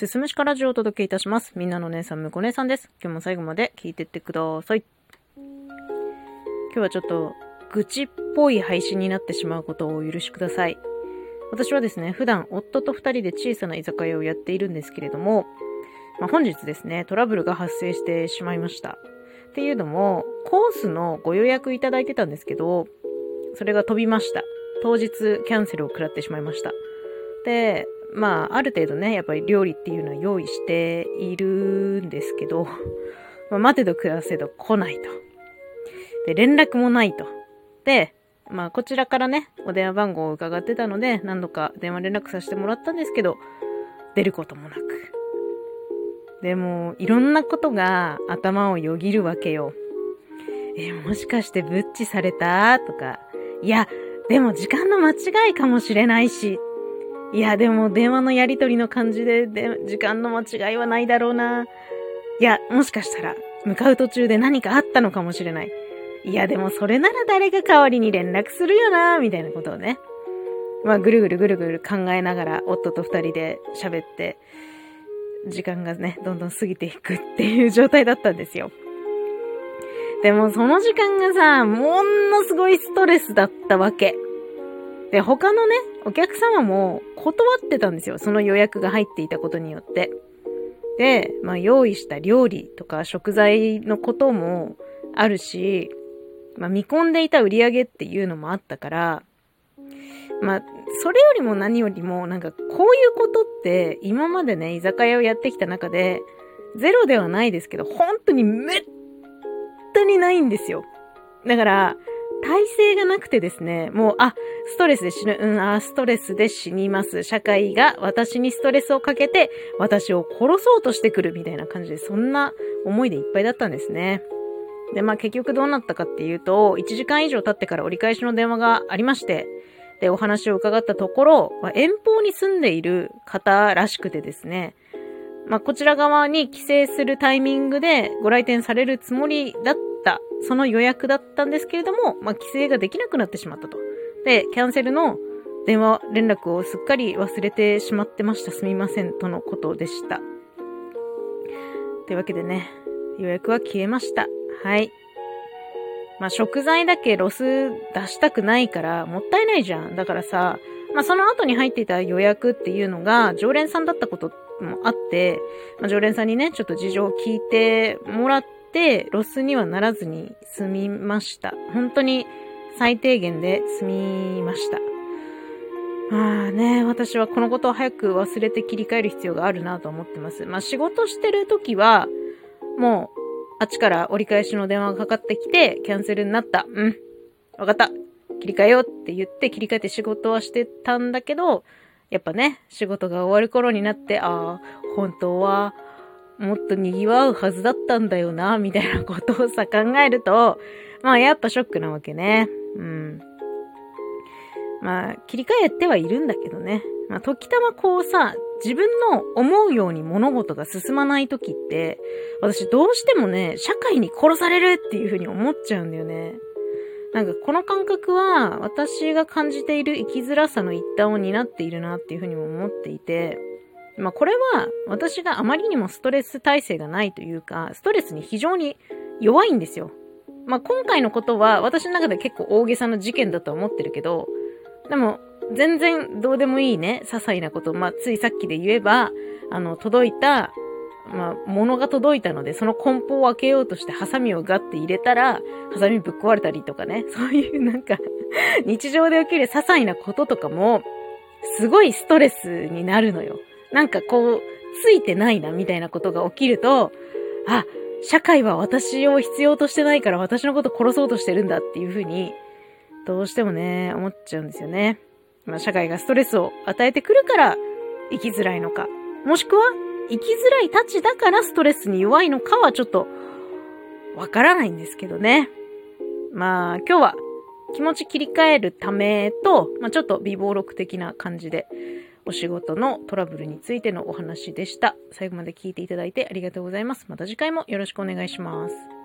すすむしかラジオをお届けいたします。みんなの姉さん、むこ姉さんです。今日も最後まで聞いてってください。今日はちょっと、愚痴っぽい配信になってしまうことをお許しください。私はですね、普段夫と二人で小さな居酒屋をやっているんですけれども、まあ、本日ですね、トラブルが発生してしまいました。っていうのも、コースのご予約いただいてたんですけど、それが飛びました。当日キャンセルを食らってしまいました。で、まあ、ある程度ね、やっぱり料理っていうのは用意しているんですけど、まあ、待てど暮らせど来ないと。で、連絡もないと。で、まあ、こちらからね、お電話番号を伺ってたので、何度か電話連絡させてもらったんですけど、出ることもなく。でも、いろんなことが頭をよぎるわけよ。え、もしかしてブッチされた？とか、いや、でも時間の間違いかもしれないし、いや、でも電話のやりとりの感じでで、時間の間違いはないだろうな。いや、もしかしたら、向かう途中で何かあったのかもしれない。いや、でもそれなら誰が代わりに連絡するよな、みたいなことをね。まあ、ぐるぐるぐるぐる考えながら、夫と二人で喋って、時間がね、どんどん過ぎていくっていう状態だったんですよ。でもその時間がさ、ものすごいストレスだったわけ。で、他のね、お客様も断ってたんですよ。その予約が入っていたことによって。で、まあ用意した料理とか食材のこともあるし、まあ見込んでいた売り上げっていうのもあったから、まあ、それよりも何よりも、なんかこういうことって今までね、居酒屋をやってきた中で、ゼロではないですけど、本当にめったにないんですよ。だから、体制がなくてですね、もう、あ、ストレスで死ぬ、うん、あ、ストレスで死にます。社会が私にストレスをかけて、私を殺そうとしてくるみたいな感じで、そんな思いでいっぱいだったんですね。で、まあ結局どうなったかっていうと、1時間以上経ってから折り返しの電話がありまして、で、お話を伺ったところ、まあ、遠方に住んでいる方らしくてですね、まあ、こちら側に帰省するタイミングでご来店されるつもりだった、その予約だったんですけれども、まあ、帰省ができなくなってしまったと。で、キャンセルの電話連絡をすっかり忘れてしまってました。すみません。とのことでした。というわけでね、予約は消えました。はい。まあ、食材だけロス出したくないからもったいないじゃん。だからさ、まあ、その後に入っていた予約っていうのが常連さんだったこともあって、まあ、常連さんにね、ちょっと事情を聞いてもらって、ロスにはならずに済みました。本当に最低限で済みました。まあね、私はこのことを早く忘れて切り替える必要があるなと思ってます。まあ仕事してる時は、もうあっちから折り返しの電話がかかってきて、キャンセルになった。うん。わかった。切り替えようって言って切り替えて仕事はしてたんだけど、やっぱね、仕事が終わる頃になって、ああ、本当は、もっと賑わうはずだったんだよな、みたいなことをさ、考えると、まあやっぱショックなわけね。うん。まあ、切り替えてはいるんだけどね。まあ、時たまこうさ、自分の思うように物事が進まない時って、私どうしてもね、社会に殺されるっていう風に思っちゃうんだよね。なんかこの感覚は私が感じている生きづらさの一端を担っているなっていう風にも思っていて、まあこれは私があまりにもストレス耐性がないというか、ストレスに非常に弱いんですよ。まあ今回のことは私の中で結構大げさな事件だと思ってるけど、でも全然どうでもいいね、些細なこと、まあ、ついさっきで言えば、あの、届いた、まあ、物が届いたので、その梱包を開けようとしてハサミをガッて入れたら、ハサミぶっ壊れたりとかね、そういうなんか日常で起きる些細なこととかも、すごいストレスになるのよ。なんかこう、ついてないな、みたいなことが起きると、あ、社会は私を必要としてないから私のこと殺そうとしてるんだっていうふうに、どうしてもね、思っちゃうんですよね。まあ、社会がストレスを与えてくるから生きづらいのか、もしくは生きづらいたちだからストレスに弱いのかはちょっとわからないんですけどね。まあ今日は気持ち切り替えるためと、まあちょっと微暴録的な感じでお仕事のトラブルについてのお話でした。最後まで聞いていただいてありがとうございます。また次回もよろしくお願いします。